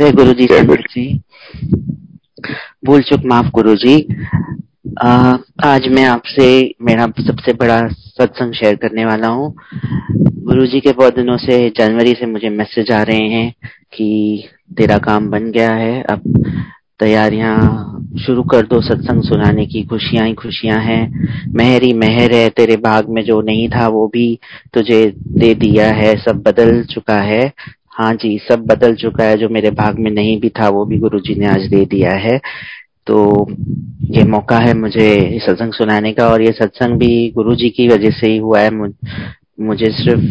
जय गुरु जी जी भूल चुक माफ़ गुरु जी आ, आज मैं आपसे मेरा सबसे बड़ा सत्संग शेयर करने वाला हूँ। गुरु जी के बहुत दिनों से जनवरी से मुझे मैसेज आ रहे हैं कि तेरा काम बन गया है। अब तैयारियाँ शुरू कर दो सत्संग सुनाने की। खुशियाँ ही खुशियाँ हैं। मेहर ही मेहर है। तेरे भाग में जो नहीं था वो भी तुझे दे दिया है। सब बदल चुका है। हाँ जी, सब बदल चुका है, जो मेरे भाग में नहीं भी था, वो भी गुरु जी ने आज दे दिया है। तो ये मौका है मुझे सत्संग सुनाने का, और ये सत्संग भी गुरु जी की वजह से ही हुआ है। मुझे सिर्फ़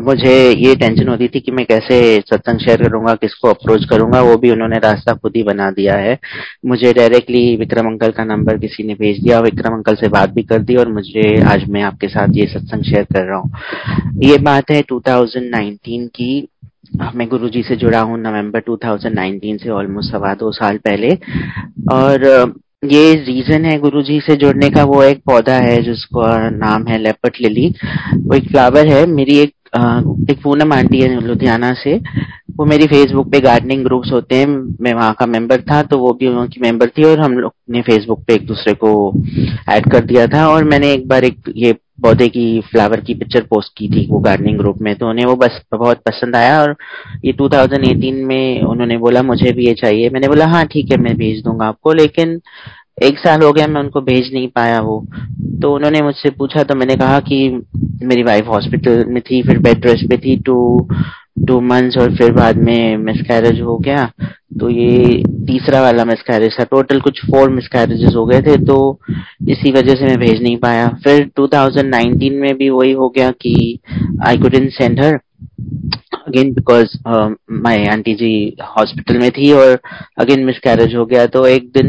मुझे ये टेंशन होती थी कि मैं कैसे सत्संग शेयर करूँगा, किसको अप्रोच करूँगा, वो भी उन्होंने रास्ता खुद ही बना दिया है। मुझे डायरेक्टली विक्रम अंकल का नंबर किसी ने भेज दिया विक्रम अंकल से बात भी कर दी, और मुझे आज मैं आपके साथ ये सत्संग शेयर कर रहा हूँ। ये बात है 2019 की। मैं गुरु जी से जुड़ा हूँ नवंबर 2019 से ऑलमोस्ट सवा दो साल पहले। और ये रीजन है गुरु जी से जुड़ने का, वो एक पौधा है जिसका नाम है लेपट लिली वो एक फ्लावर है। मेरी एक एक पूनम आंटी है लुधियाना से। वो मेरी फेसबुक पे गार्डनिंग ग्रुप्स होते हैं। मैं वहाँ का मेंबर था तो वो भी उनकी मेंबर थी और हम लोग ने फेसबुक पे एक दूसरे को ऐड कर दिया था। और मैंने एक बार एक ये पौधे की फ्लावर की पिक्चर पोस्ट की थी वो गार्डनिंग ग्रुप में तो उन्हें वो बस, बहुत पसंद आया और ये 2018 में उन्होंने बोला, मुझे भी ये चाहिए। मैंने बोला हाँ ठीक है, मैं भेज दूँगा आपको। लेकिन एक साल हो गया, मैं उनको भेज नहीं पाया वो। तो उन्होंने मुझसे पूछा तो मैंने कहा कि मेरी वाइफ हॉस्पिटल में थी, फिर बेड रेस्ट पे थी टू टू मंथ्स और फिर बाद में मिसकैरेज हो गया। तो ये तीसरा वाला मिसकैरेज था। टोटल कुछ फोर मिसकैरेजेस हो गए थे तो इसी वजह से मैं भेज नहीं पाया। फिर 2019 में भी वही हो गया कि I couldn't send her again because my aunty ji hospital में थी और अगेन मिसकैरेज हो गया तो एक दिन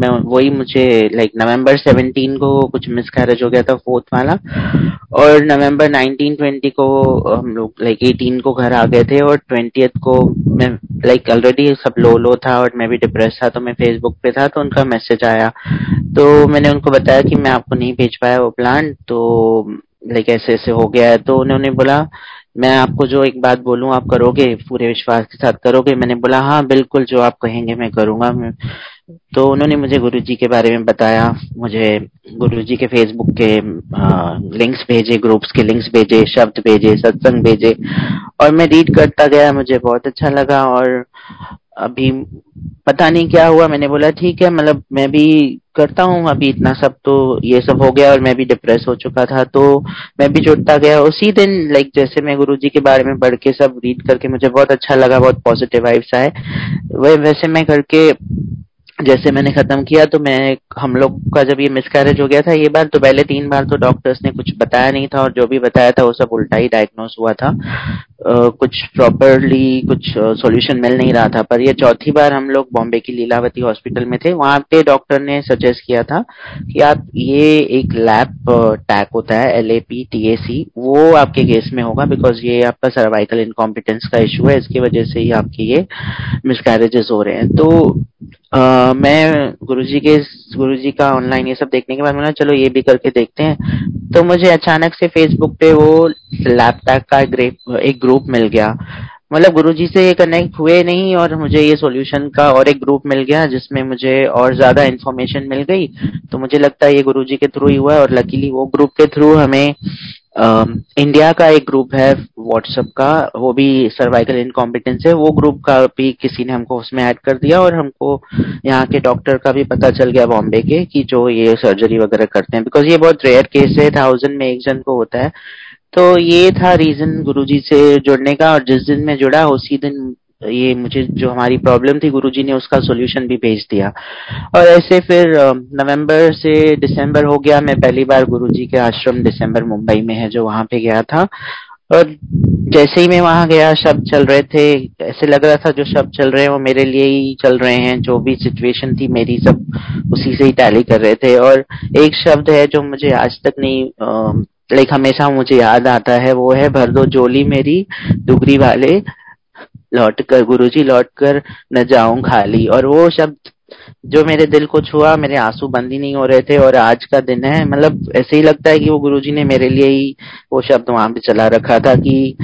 मैं, वही मुझे लाइक नवंबर 17 को कुछ मिसकैरेज हो गया था फोर्थ वाला। और नवंबर 19 20 को हम लोग लाइक 18 को घर आ गए थे और ट्वेंटी को मैं लाइक ऑलरेडी सब लो लो था और मैं भी डिप्रेस था तो मैं फेसबुक पे था तो उनका मैसेज आया। तो मैंने उनको बताया कि मैं आपको नहीं भेज पाया वो प्लान तो लाइक ऐसे ऐसे हो गया है तो उन्होंने बोला मैं आपको जो एक बात बोलूँ आप करोगे? पूरे विश्वास के साथ करोगे? मैंने बोला हाँ बिल्कुल जो आप कहेंगे मैं करूँगा। मैं तो उन्होंने मुझे गुरु जी के बारे में बताया। मुझे गुरु जी के फेसबुक के आ, लिंक्स भेजे ग्रुप्स के लिंक्स भेजे शब्द भेजे सत्संग भेजे। और मैं रीड करता गया मुझे बहुत अच्छा लगा। और अभी पता नहीं क्या हुआ, मैंने बोला, ठीक है मतलब मैं भी करता हूँ, अभी इतना सब तो ये सब हो गया और मैं भी डिप्रेस हो चुका था तो मैं भी जुड़ता गया। उसी दिन लाइक जैसे मैं गुरु जी के बारे में पढ़ के सब रीड करके मुझे बहुत अच्छा लगा, बहुत पॉजिटिव वाइब्स आए। वह वैसे मैं करके, जैसे मैंने खत्म किया तो मैं, हम लोग का जब ये मिसकैरेज हो गया था, ये बार तो पहले तीन बार तो डॉक्टर्स ने कुछ बताया नहीं था और जो भी बताया था, वो सब उल्टा ही डायग्नोस हुआ था। कुछ प्रॉपरली कुछ सॉल्यूशन मिल नहीं रहा था। पर ये चौथी बार हम लोग बॉम्बे की लीलावती हॉस्पिटल में थे। वहाँ पे डॉक्टर ने सजेस्ट किया था कि आप ये एक लैब टैक होता है L A P T A C वो आपके केस में होगा बिकॉज़ ये आपका सर्वाइकल इनकॉम्पिटेंस का इशू है। इसकी वजह से ही आपके ये मिसकैरेजेस हो रहे हैं। तो Uh, मैं गुरुजी के गुरुजी का ऑनलाइन ये सब देखने के बाद मैंने चलो ये भी करके देखते हैं। तो मुझे अचानक से फेसबुक पे वो लैपटॉप का एक ग्रुप मिल गया। मतलब गुरुजी से कनेक्ट हुए नहीं और मुझे ये सॉल्यूशन का और एक ग्रुप मिल गया जिसमें मुझे और ज़्यादा इन्फॉर्मेशन मिल गई। तो मुझे लगता है ये गुरुजी के थ्रू ही हुआ है और लकीली वो ग्रुप के थ्रू हमें इंडिया का एक ग्रुप है व्हाट्सएप का, वो भी सर्वाइकल इनकॉम्पिटेंस है, वो ग्रुप का भी किसी ने हमको उसमें ऐड कर दिया और हमको यहाँ के डॉक्टर का भी पता चल गया बॉम्बे के कि जो ये सर्जरी वगैरह करते हैं बिकॉज़ ये बहुत रेयर केस है थाउज़ेंड में एक जन को होता है। तो ये था रीजन गुरुजी से जुड़ने का और जिस दिन मैं जुड़ा, उसी दिन ये मुझे जो हमारी प्रॉब्लम थी, गुरुजी ने उसका सॉल्यूशन भी भेज दिया। और ऐसे फिर नवंबर से दिसंबर हो गया। मैं पहली बार गुरुजी के आश्रम दिसंबर मुंबई में है, जो वहाँ पे गया था। और जैसे ही मैं वहाँ गया शब्द चल रहे थे। ऐसे लग रहा था जो शब्द चल रहे हैं, वो मेरे लिए ही चल रहे हैं। जो भी सिचुएशन थी, मेरी सब उसी से ही टैली कर रहे थे। और एक शब्द है जो मुझे आज तक नहीं लाइक हमेशा मुझे याद आता है, वो है, भर दो जोली मेरी, दुगरी वाले लौट कर गुरु जी लौट कर न जाऊँ खाली। और वो शब्द जो मेरे दिल को छुआ, मेरे आँसू बंद ही नहीं हो रहे थे, और आज का दिन है मतलब ऐसे ही लगता है कि वो गुरुजी ने मेरे लिए ही वो शब्द वहाँ पे चला रखा था कि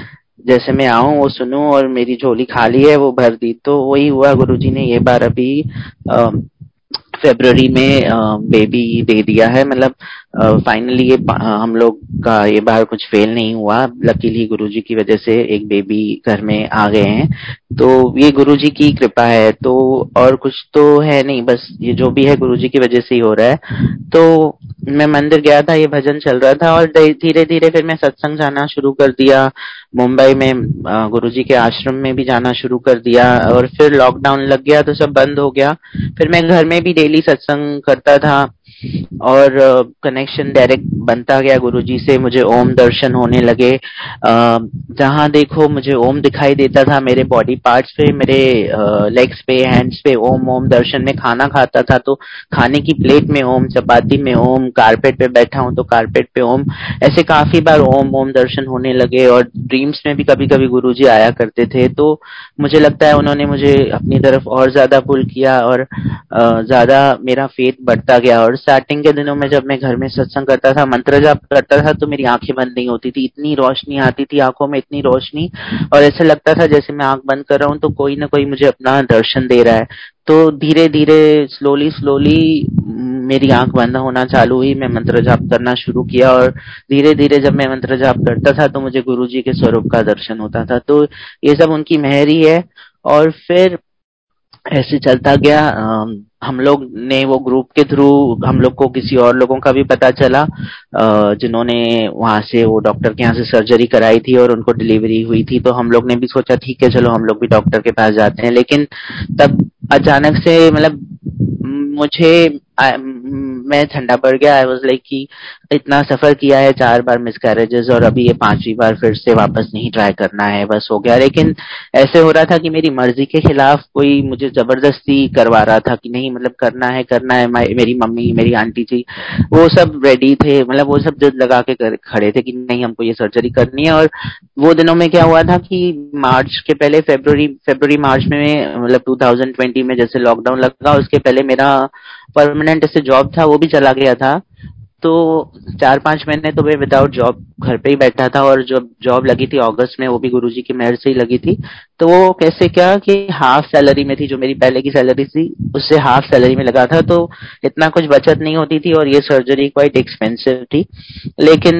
जैसे मैं आऊँ, वो सुनूं और मेरी झोली खाली है, वो भर दी। तो वही हुआ, गुरुजी ने ये बार अभी फेब्रवरी में बेबी दे दिया है। मतलब फाइनली ये हम लोग का ये बार कुछ फेल नहीं हुआ। लकीली गुरुजी की वजह से एक बेबी घर में आ गए हैं। तो ये गुरुजी की कृपा है। तो और कुछ तो है नहीं। बस ये जो भी है गुरुजी की वजह से ही हो रहा है। तो मैं मंदिर गया था, ये भजन चल रहा था और धीरे धीरे फिर मैं सत्संग जाना शुरू कर दिया। मुंबई में गुरुजी के आश्रम में भी जाना शुरू कर दिया और फिर लॉकडाउन लग गया तो सब बंद हो गया। फिर मैं घर में भी डेली सत्संग करता था। और कनेक्शन डायरेक्ट बनता गया गुरुजी से, मुझे ओम दर्शन होने लगे। जहाँ देखो मुझे ओम दिखाई देता था, मेरे बॉडी पार्ट्स पे, मेरे लेग्स पे हैंड्स पे, ओम ओम दर्शन में खाना खाता था तो खाने की प्लेट में ओम, चपाती में ओम कारपेट पे बैठा हूँ तो कारपेट पे ओम। ऐसे काफ़ी बार ओम ओम दर्शन होने लगे और ड्रीम्स में भी कभी कभी गुरु आया करते थे तो मुझे लगता है उन्होंने मुझे अपनी तरफ़ और ज़्यादा पुल किया और ज़्यादा मेरा फेथ बढ़ता गया और स्टार्टिंग के दिनों में जब मैं घर में सत्संग करता था, मंत्र जाप करता था तो मेरी आँखें बंद नहीं होती थी। इतनी रोशनी आती थी आँखों में, इतनी रोशनी। और ऐसा लगता था जैसे मैं आँख बंद कर रहा हूँ तो कोई ना कोई मुझे अपना दर्शन दे रहा है। तो धीरे धीरे स्लोली स्लोली मेरी आँख बंद होना चालू हुई। मैं मंत्र जाप करना शुरू किया और धीरे धीरे जब मैं मंत्र जाप करता था तो मुझे गुरु जी के स्वरूप का दर्शन होता था। तो ये सब उनकी मेहरी है। और फिर ऐसे चलता गया। हम लोग ने वो ग्रुप के थ्रू हम लोग को किसी और लोगों का भी पता चला। जिन्होंने वहाँ से वो डॉक्टर के यहाँ से सर्जरी कराई थी और उनको डिलीवरी हुई थी। तो हम लोग ने भी सोचा, ठीक है, चलो हम लोग भी डॉक्टर के पास जाते हैं। लेकिन तब अचानक से मतलब मुझे मैं ठंडा पड़ गया। आई वॉज़ लाइक कि इतना सफ़र किया है चार बार मिस कैरेजेस और अभी ये पांचवी बार फिर से वापस नहीं ट्राई करना है बस हो गया। लेकिन ऐसे हो रहा था कि मेरी मर्ज़ी के खिलाफ कोई मुझे ज़बरदस्ती करवा रहा था कि नहीं मतलब करना है करना है मेरी मम्मी मेरी आंटी जी वो सब रेडी थे मतलब वो सब जिद लगा के कर, खड़े थे कि नहीं हमको ये सर्जरी करनी है। और वो दिनों में क्या हुआ था कि मार्च के पहले फेब्रवरी फेब्रवरी मार्च में मतलब 2020 में जैसे लॉकडाउन लगा उसके पहले मेरा परमानेंट ऐसे जॉब था, वो भी चला गया था। तो चार पाँच महीने तो मैं विदाउट जॉब घर पे ही बैठा था और जब जॉब लगी थी अगस्त में, वो भी गुरुजी की मेहर से ही लगी थी। तो वो कैसे क्या कि हाफ़ सैलरी में थी, जो मेरी पहले की सैलरी थी, उससे हाफ़ सैलरी में लगा था। तो इतना कुछ बचत नहीं होती थी और ये सर्जरी क्वाइट एक्सपेंसिव थी। लेकिन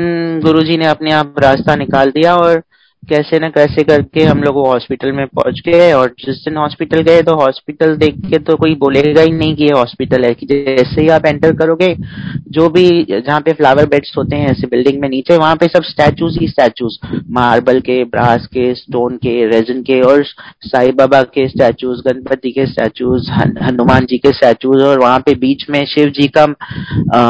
गुरुजी ने अपने आप रास्ता निकाल दिया और कैसे न कैसे करके हम लोग हॉस्पिटल में पहुँच गए और जिस दिन हॉस्पिटल गए तो हॉस्पिटल देख के तो कोई बोलेगा ही नहीं कि ये हॉस्पिटल है, कि जैसे ही आप एंटर करोगे, जो भी जहाँ पे फ्लावर बेड्स होते हैं, ऐसे बिल्डिंग में नीचे, वहाँ पे सब स्टैचूज ही स्टैचूज मार्बल के ब्रास के स्टोन के रेजन के और साई बाबा के स्टैचूज गणपति के स्टैचूज हनुमान जी के स्टैचूज और वहाँ पे बीच में शिव जी का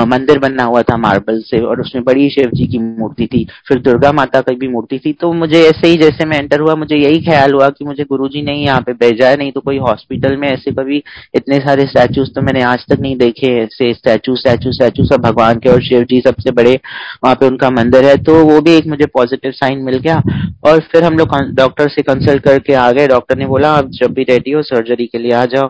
मंदिर बना हुआ था मार्बल से और उसमें बड़ी शिव जी की मूर्ति थी। फिर दुर्गा माता की भी मूर्ति थी तो मुझे ऐसे ही जैसे मैं एंटर हुआ, मुझे यही ख्याल हुआ कि मुझे गुरुजी ने यहाँ पे भेजा है, नहीं तो कोई हॉस्पिटल में ऐसे कभी इतने सारे स्टैचूज तो मैंने आज तक नहीं देखे ऐसे स्टैचू स्टैचू स्टैचू सब भगवान के और शिव जी सबसे बड़े वहाँ पे उनका मंदिर है तो वो भी एक मुझे पॉजिटिव साइन मिल गया। और फिर हम लोग डॉक्टर से कंसल्ट करके आ गए। डॉक्टर ने बोला, आप जब भी रेडी हो सर्जरी के लिए आ जाओ।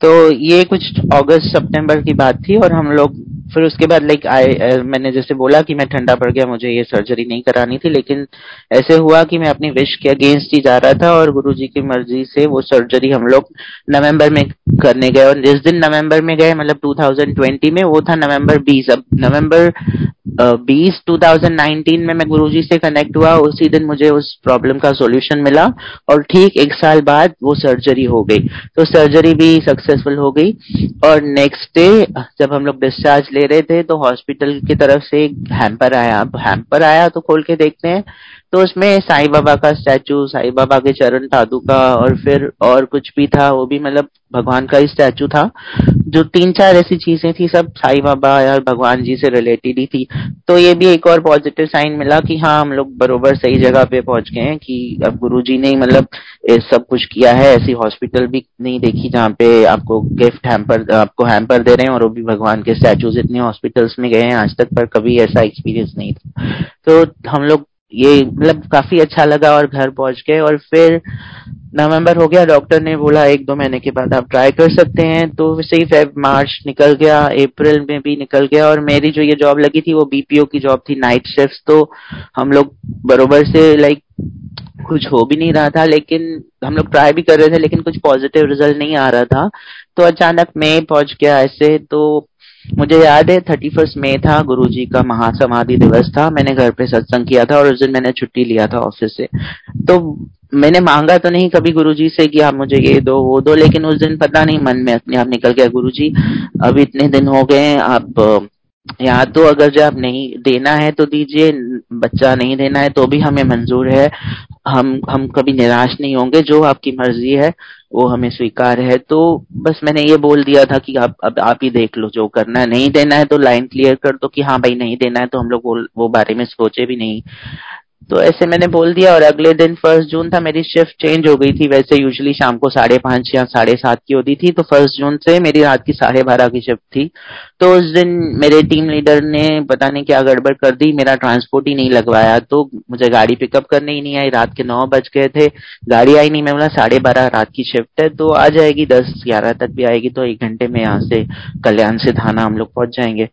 तो ये कुछ अगस्त सितंबर की बात थी और हम लोग फिर उसके बाद लाइक आई मैंने जैसे बोला कि मैं ठंडा पड़ गया, मुझे ये सर्जरी नहीं करानी थी, लेकिन ऐसे हुआ कि मैं अपनी विश के अगेंस्ट ही जा रहा था और गुरुजी की मर्ज़ी से वो सर्जरी हम लोग नवंबर में करने गए। और जिस दिन नवंबर में गए मतलब 2020 में, वो था नवंबर 20 अब नवंबर बीस टू में मैं गुरुजी से कनेक्ट हुआ, उसी दिन मुझे उस प्रॉब्लम का सॉल्यूशन मिला और ठीक एक साल बाद वो सर्जरी हो गई। तो सर्जरी भी सक्सेसफुल हो गई। और नेक्स्ट डे जब हम लोग डिस्चार्ज ले रहे थे तो हॉस्पिटल की तरफ़ से एक हैम्पर आया। हैम्पर आया तो खोल के देखते हैं। तो उसमें साईं बाबा का स्टैचू, साईं बाबा के चरण धातु का और फिर और कुछ भी था, वो भी मतलब भगवान का ही स्टैचू था। जो तीन चार ऐसी चीज़ें थी, सब साईं बाबा या भगवान जी से रिलेटेड ही थी। तो ये भी एक और पॉजिटिव साइन मिला कि हाँ हम लोग बरोबर सही जगह पे पहुँच गए हैं कि अब गुरु जी ने मतलब सब कुछ किया है। ऐसी हॉस्पिटल भी नहीं देखी जहाँ पे आपको गिफ्ट हैम्पर आपको हैम्पर दे रहे हैं और वो भी भगवान के स्टैचूज इतने हॉस्पिटल्स में गए हैं आज तक, पर कभी ऐसा एक्सपीरियंस नहीं था। तो हम लोग ये मतलब काफ़ी अच्छा लगा और घर पहुँच गए। और फिर नवंबर हो गया, डॉक्टर ने बोला, एक दो महीने के बाद आप ट्राई कर सकते हैं। तो वैसे ही फेब मार्च निकल गया अप्रैल में भी निकल गया। और मेरी जो ये जॉब लगी थी, वो बीपीओ की जॉब थी नाइट शिफ्ट तो हम लोग बरोबर से लाइक कुछ हो भी नहीं रहा था, लेकिन हम लोग ट्राई भी कर रहे थे, लेकिन कुछ पॉजिटिव रिज़ल्ट नहीं आ रहा था। तो अचानक मैं पहुँच गया ऐसे तो मुझे याद है थर्टी फ़र्स्ट मे था गुरु जी का महासमाधि दिवस था, मैंने घर पे सत्संग किया था और उस दिन मैंने छुट्टी लिया था ऑफ़िस से। तो मैंने मांगा तो नहीं कभी गुरुजी से कि आप मुझे ये दो, वो दो, लेकिन उस दिन पता नहीं, मन में अपने आप निकल गया, गुरुजी, अब इतने दिन हो गए, आप यहाँ तो अगर जब नहीं देना है तो दीजिए, बच्चा नहीं देना है तो भी हमें मंजूर है। हम हम कभी निराश नहीं होंगे, जो आपकी मर्ज़ी है, वो हमें स्वीकार है। तो बस मैंने ये बोल दिया था कि आप, अब आप ही देख लो जो करना है। नहीं देना है तो लाइन क्लियर कर दो कि हाँ भाई नहीं देना है तो हम लोग वो वो बारे में सोचे भी नहीं। तो ऐसे मैंने बोल दिया और अगले दिन फ़र्स्ट जून था, मेरी शिफ्ट चेंज हो गई थी। वैसे यूजली शाम को साढ़े पाँच या साढ़े सात की होती थी तो फ़र्स्ट जून से मेरी रात की साढ़े बारह की शिफ्ट थी। तो उस दिन मेरे टीम लीडर ने पता नहीं क्या गड़बड़ कर दी, मेरा ट्रांसपोर्ट ही नहीं लगवाया तो मुझे गाड़ी पिकअप करने ही नहीं आई। रात के नौ बज गए थे, गाड़ी आई नहीं, मैं बोला साढ़े बारह रात की शिफ्ट है तो आ जाएगी, दस, ग्यारह तक भी आएगी तो एक घंटे में यहाँ से कल्याण से थाना हम लोग पहुँच जाएँगे।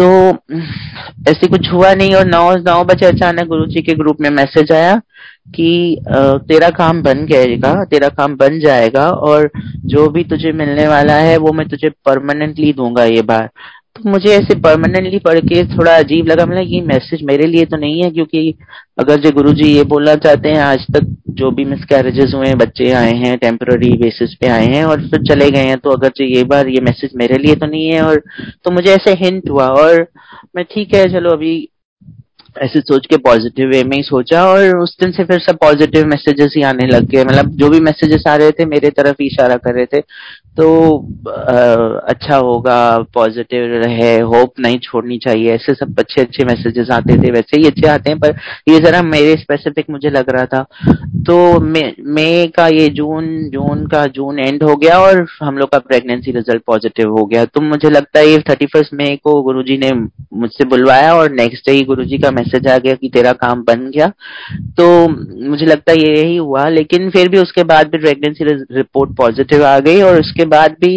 तो ऐसे कुछ हुआ नहीं और नौ नौ बजे अचानक गुरु जी के ग्रुप में मैसेज आया कि तेरा काम बन गएगा, तेरा काम बन जाएगा और जो भी तुझे मिलने वाला है वो मैं तुझे परमानेंटली दूँगा ये बार। तो मुझे ऐसे परमानेंटली पढ़ के थोड़ा अजीब लगा मतलब ये मैसेज मेरे लिए तो नहीं है, क्योंकि अगर जो गुरु जी ये बोलना चाहते हैं, आज तक जो भी मिस कैरेजेस हुए बच्चे आए हैं टेम्पररी बेसिस पे आए हैं और फिर चले गए हैं तो अगर जो ये बार ये मैसेज मेरे लिए तो नहीं है और तो मुझे ऐसे हिंट हुआ और मैं, ठीक है, चलो अभी ऐसे सोच के पॉजिटिव वे में ही सोचा और उस दिन से फिर सब पॉजिटिव मैसेजेस ही आने लग गए मतलब जो भी मैसेजेस आ रहे थे, मेरे तरफ़ ही इशारा कर रहे थे तो अच्छा होगा पॉजिटिव रहे होप नहीं छोड़नी चाहिए, ऐसे सब अच्छे अच्छे मैसेजेस आते थे, वैसे ही अच्छे आते हैं, पर ये जरा मेरे स्पेसिफिक मुझे लग रहा था। तो मई का ये जून जून का जून एंड हो गया और हम लोग का प्रेगनेंसी रिज़ल्ट पॉजिटिव हो गया। तो मुझे लगता है ये थर्टी फ़र्स्ट मई को गुरु ने मुझसे बुलवाया और नेक्स्ट डे ही गुरु का मैसेज आ गया कि तेरा काम बन गया। तो मुझे लगता है यही हुआ, लेकिन फिर भी उसके बाद भी प्रेगनेंसी रिपोर्ट पॉजिटिव आ गई और उसके बाद भी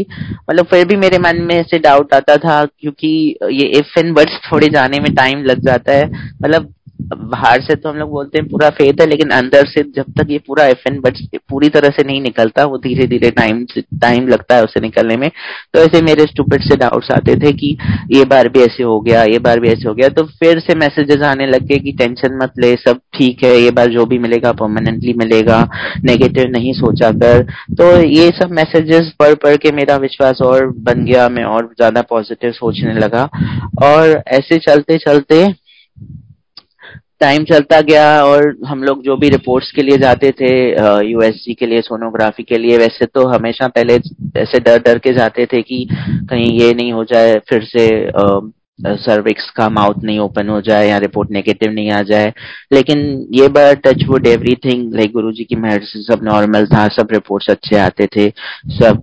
मतलब फिर भी मेरे मन में ऐसे डाउट आता था, क्योंकि ये इफ़ एंड वर्ड्स थोड़े जाने में टाइम लग जाता है। मतलब बाहर से तो हम लोग बोलते हैं पूरा फेथ है, लेकिन अंदर से जब तक ये पूरा एफ़ एन बट पूरी तरह से नहीं निकलता, वो धीरे धीरे टाइम टाइम लगता है उसे निकलने में। तो ऐसे मेरे स्टूपिड से डाउट्स आते थे कि ये बार भी ऐसे हो गया, ये बार भी ऐसे हो गया। तो फिर से मैसेजेस आने लग गए कि टेंशन मत ले, सब ठीक है, ये बार जो भी मिलेगा परमानेंटली मिलेगा नेगेटिव नहीं सोचा कर। तो ये सब मैसेजेस पढ़ पढ़ के मेरा विश्वास और बन गया, मैं और ज़्यादा पॉजिटिव सोचने लगा। और ऐसे चलते चलते टाइम चलता गया और हम लोग जो भी रिपोर्ट्स के लिए जाते थे यूएससी के लिए सोनोग्राफी के लिए, वैसे तो हमेशा पहले ऐसे डर डर के जाते थे कि कहीं ये नहीं हो जाए, फिर से सर्विक्स का माउथ नहीं ओपन हो जाए या रिपोर्ट नेगेटिव नहीं आ जाए। लेकिन ये बार touch wood everything like Guru ji की मेहर से सब नॉर्मल था, सब रिपोर्ट्स अच्छे आते थे, सब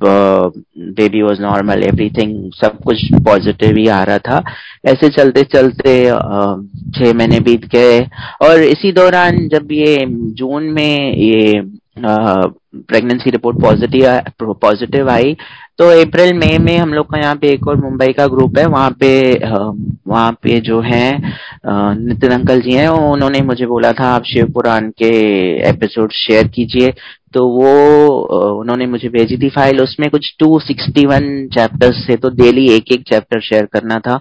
बेबी वॉज़ नॉर्मल एवरीथिंग सब कुछ पॉजिटिव ही आ रहा था। ऐसे चलते चलते छह महीने बीत गए। और इसी दौरान जब ये जून में ये प्रेगनेंसी रिपोर्ट पॉजिटिव पॉजिटिव आई तो अप्रैल, मई में में हम लोग का यहाँ पे एक और मुंबई का ग्रुप है, वहाँ पे वहाँ पे जो है नितिन अंकल जी हैं, उन्होंने मुझे बोला था, आप शिव पुराण के एपिसोड शेयर कीजिए। तो वो उन्होंने मुझे भेजी थी फ़ाइल उसमें कुछ 261 चैप्टर्स थे तो डेली एक एक चैप्टर शेयर करना था।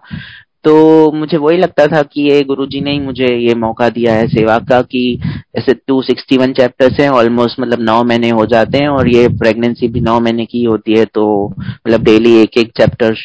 तो मुझे वही लगता था कि ये गुरुजी ने ही मुझे ये मौका दिया है सेवा का कि ऐसे 261 चैप्टर्स हैं ऑलमोस्ट मतलब नौ महीने हो जाते हैं और ये प्रेगनेंसी भी नौ महीने की होती है तो मतलब डेली एक एक चैप्टर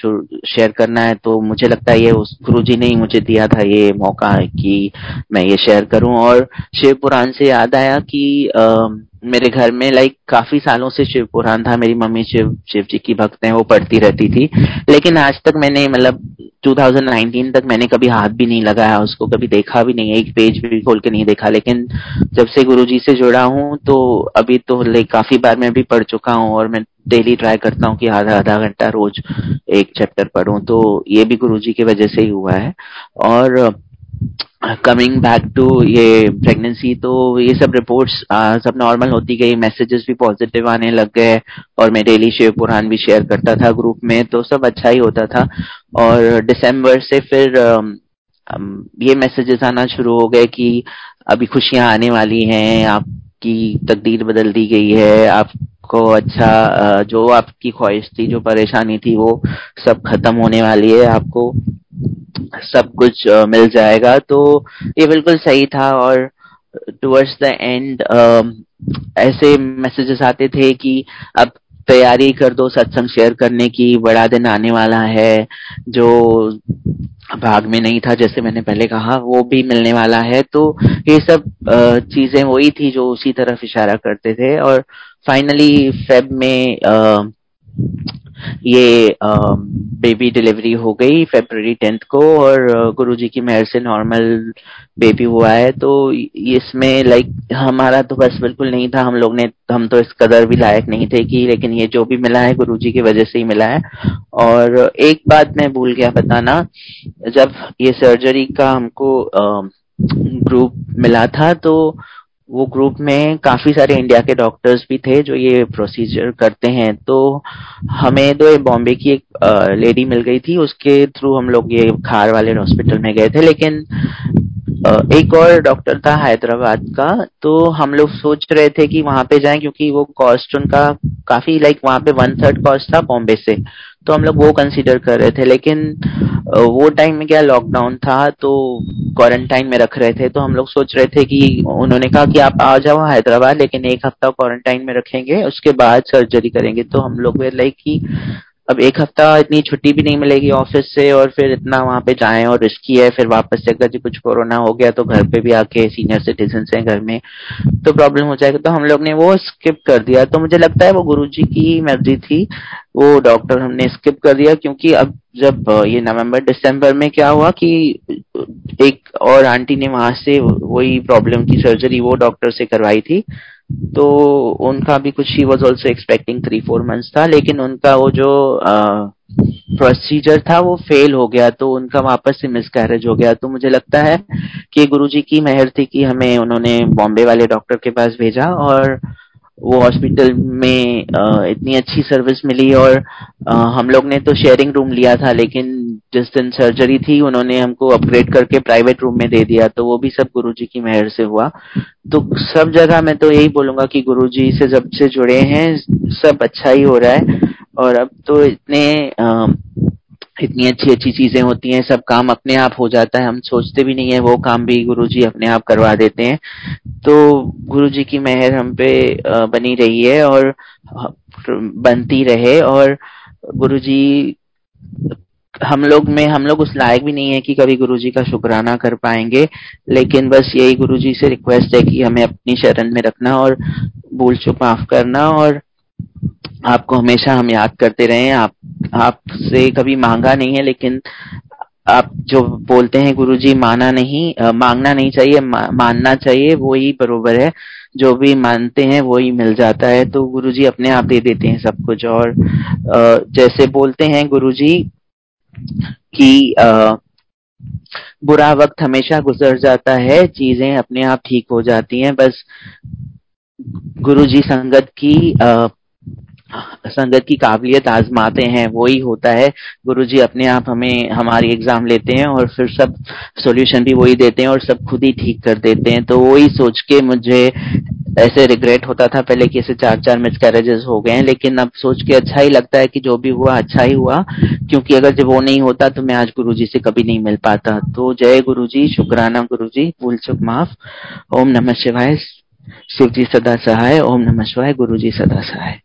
शेयर करना है तो मुझे लगता है ये उस गुरुजी ने ही मुझे दिया था ये मौका कि मैं ये शेयर करूँ। और शिव पुराण से याद आया कि आ, मेरे घर में लाइक काफ़ी सालों से शिव पुराण था, मेरी मम्मी शिव शिव जी की भक्त है वो पढ़ती रहती थी, लेकिन आज तक मैंने मतलब 2019 तक मैंने कभी हाथ भी नहीं लगाया, उसको कभी देखा भी नहीं, एक पेज भी खोल के नहीं देखा, लेकिन जब से गुरु जी से जुड़ा हूँ तो अभी तो लाइक काफ़ी बार मैं भी पढ़ चुका हूँ, और मैं डेली ट्राई करता हूँ कि आधा आधा घंटा रोज एक चैप्टर पढ़ूं तो ये भी गुरु जी की वजह से ही हुआ है, और कमिंग बैक टू ये प्रेगनेंसी तो ये सब रिपोर्ट्स सब नॉर्मल होती गई। मैसेजेस भी पॉजिटिव आने लग गए और मैं डेली शिव पुराण भी शेयर करता था ग्रुप में तो सब अच्छा ही होता था। और दिसंबर से फिर ये मैसेजेस आना शुरू हो गए कि अभी खुशियाँ आने वाली हैं, आपकी तकदीर बदल दी गई है आपको अच्छा जो आपकी ख्वाहिश थी, जो परेशानी थी, वो सब खत्म होने वाली है। आपको सब कुछ मिल जाएगा। तो ये बिल्कुल सही था और टुवर्ड्स द एंड ऐसे मैसेजेस आते थे कि अब तैयारी कर दो, सत्संग शेयर करने की। बड़ा दिन आने वाला है, जो भाग में नहीं था, जैसे मैंने पहले कहा, वो भी मिलने वाला है। तो ये सब चीज़ें वही थी जो उसी तरफ़ इशारा करते थे और फाइनली फेब में ये बेबी डिलीवरी हो गई फेब्रवरी टेंथ को और गुरुजी की मेहर से नॉर्मल बेबी हुआ है। तो इसमें लाइक हमारा तो बस बिल्कुल नहीं था। हम लोग ने, हम तो इस कदर भी लायक नहीं थे कि, लेकिन ये जो भी मिला है, गुरुजी की वजह से ही मिला है। और एक बात मैं भूल गया बताना, जब ये सर्जरी का हमको ग्रुप मिला था तो वो ग्रुप में काफ़ी सारे इंडिया के डॉक्टर्स भी थे जो ये प्रोसीजर करते हैं। तो हमें तो बॉम्बे की एक लेडी मिल गई थी। उसके थ्रू हम लोग ये खार वाले हॉस्पिटल में गए थे। लेकिन एक और डॉक्टर था हैदराबाद का। तो हम लोग सोच रहे थे कि वहाँ पे जाएँ क्योंकि वो कॉस्ट उनका काफ़ी लाइक वहाँ पे वन थर्ड कॉस्ट था बॉम्बे से। तो हम लोग वो कंसीडर कर रहे थे, लेकिन वो टाइम में क्या लॉकडाउन था तो क्वारंटाइन में रख रहे थे तो हम लोग सोच रहे थे कि उन्होंने कहा कि आप आ जाओ हैदराबाद, लेकिन एक हफ़्ता क्वारंटाइन में रखेंगे, उसके बाद सर्जरी करेंगे। तो हम लोग लाइक कि अब एक हफ़्ता इतनी छुट्टी भी नहीं मिलेगी ऑफ़िस से और फिर इतना वहाँ पे जाएँ और रिस्की है, फिर वापस से अगर जी कुछ कोरोना हो गया तो घर पे भी आके सीनियर सिटीजन है घर में तो प्रॉब्लम हो जाएगा। तो हम लोग ने वो स्किप कर दिया। तो मुझे लगता है वो गुरु जी की मर्ज़ी थी। वो डॉक्टर हमने स्किप कर दिया क्योंकि अब जब ये नवंबर, दिसंबर में क्या हुआ कि एक और आंटी ने वहाँ से वही प्रॉब्लम की सर्जरी वो डॉक्टर से करवाई थी। तो उनका भी कुछ he was also expecting three four months था, लेकिन उनका वो जो प्रोसीजर था, वो फेल हो गया तो उनका वापस से मिसकैरेज हो गया। तो मुझे लगता है कि गुरुजी की मेहर थी कि हमें उन्होंने बॉम्बे वाले डॉक्टर के पास भेजा और वो हॉस्पिटल में इतनी अच्छी सर्विस मिली और हम लोग ने तो शेयरिंग रूम लिया था, लेकिन जिस दिन सर्जरी थी, उन्होंने हमको अपग्रेड करके प्राइवेट रूम में दे दिया तो वो भी सब गुरुजी की मेहर से हुआ। तो सब जगह मैं तो यही बोलूँगा कि गुरुजी से जब से जुड़े हैं, सब अच्छा ही हो रहा है। और अब तो इतने इतनी अच्छी अच्छी चीज़ें होती हैं, सब काम अपने आप हो जाता है, हम सोचते भी नहीं है, वो काम भी गुरु जी अपने आप करवा देते हैं। तो गुरु जी की मेहर हम पे बनी रही है और बनती रहे और गुरु जी हम लोग में, हम लोग उस लायक भी नहीं है कि कभी गुरुजी का शुक्राना कर पाएँगे, लेकिन बस यही गुरुजी से रिक्वेस्ट है कि हमें अपनी शरण में रखना और भूल चुप माफ़ करना और आपको हमेशा हम याद करते रहे। आप आपसे कभी मांगा नहीं है लेकिन आप जो बोलते हैं गुरुजी माना नहीं आ, मांगना नहीं चाहिए मा, मानना चाहिए वो ही बरोबर है। जो भी मानते हैं वो ही मिल जाता है। तो गुरुजी अपने आप दे देते हैं सब कुछ। और आ, जैसे बोलते हैं गुरुजी कि बुरा वक्त हमेशा गुजर जाता है चीज़ें अपने आप ठीक हो जाती हैं। बस गुरुजी संगत की संगत की काबिलियत आजमाते हैं, वही होता है। गुरु जी अपने आप हमें, हमारी एग्ज़ाम लेते हैं और फिर सब सॉल्यूशन भी वही देते हैं और सब खुद ही ठीक कर देते हैं। तो वही सोच के मुझे ऐसे रिग्रेट होता था पहले कि ऐसे चार चार मिस कैरेजेस हो गए हैं, लेकिन अब सोच के अच्छा ही लगता है कि जो भी हुआ अच्छा ही हुआ। क्योंकि अगर जब वो नहीं होता तो मैं आज गुरु जी से कभी नहीं मिल पाता। तो जय गुरु जी शुक्राना गुरु जी भूल चुक माफ़। ओम नमः शिवाय, शिव जी सदा सहाय। ओम नमः शिवाय गुरु जी सदा सहाय।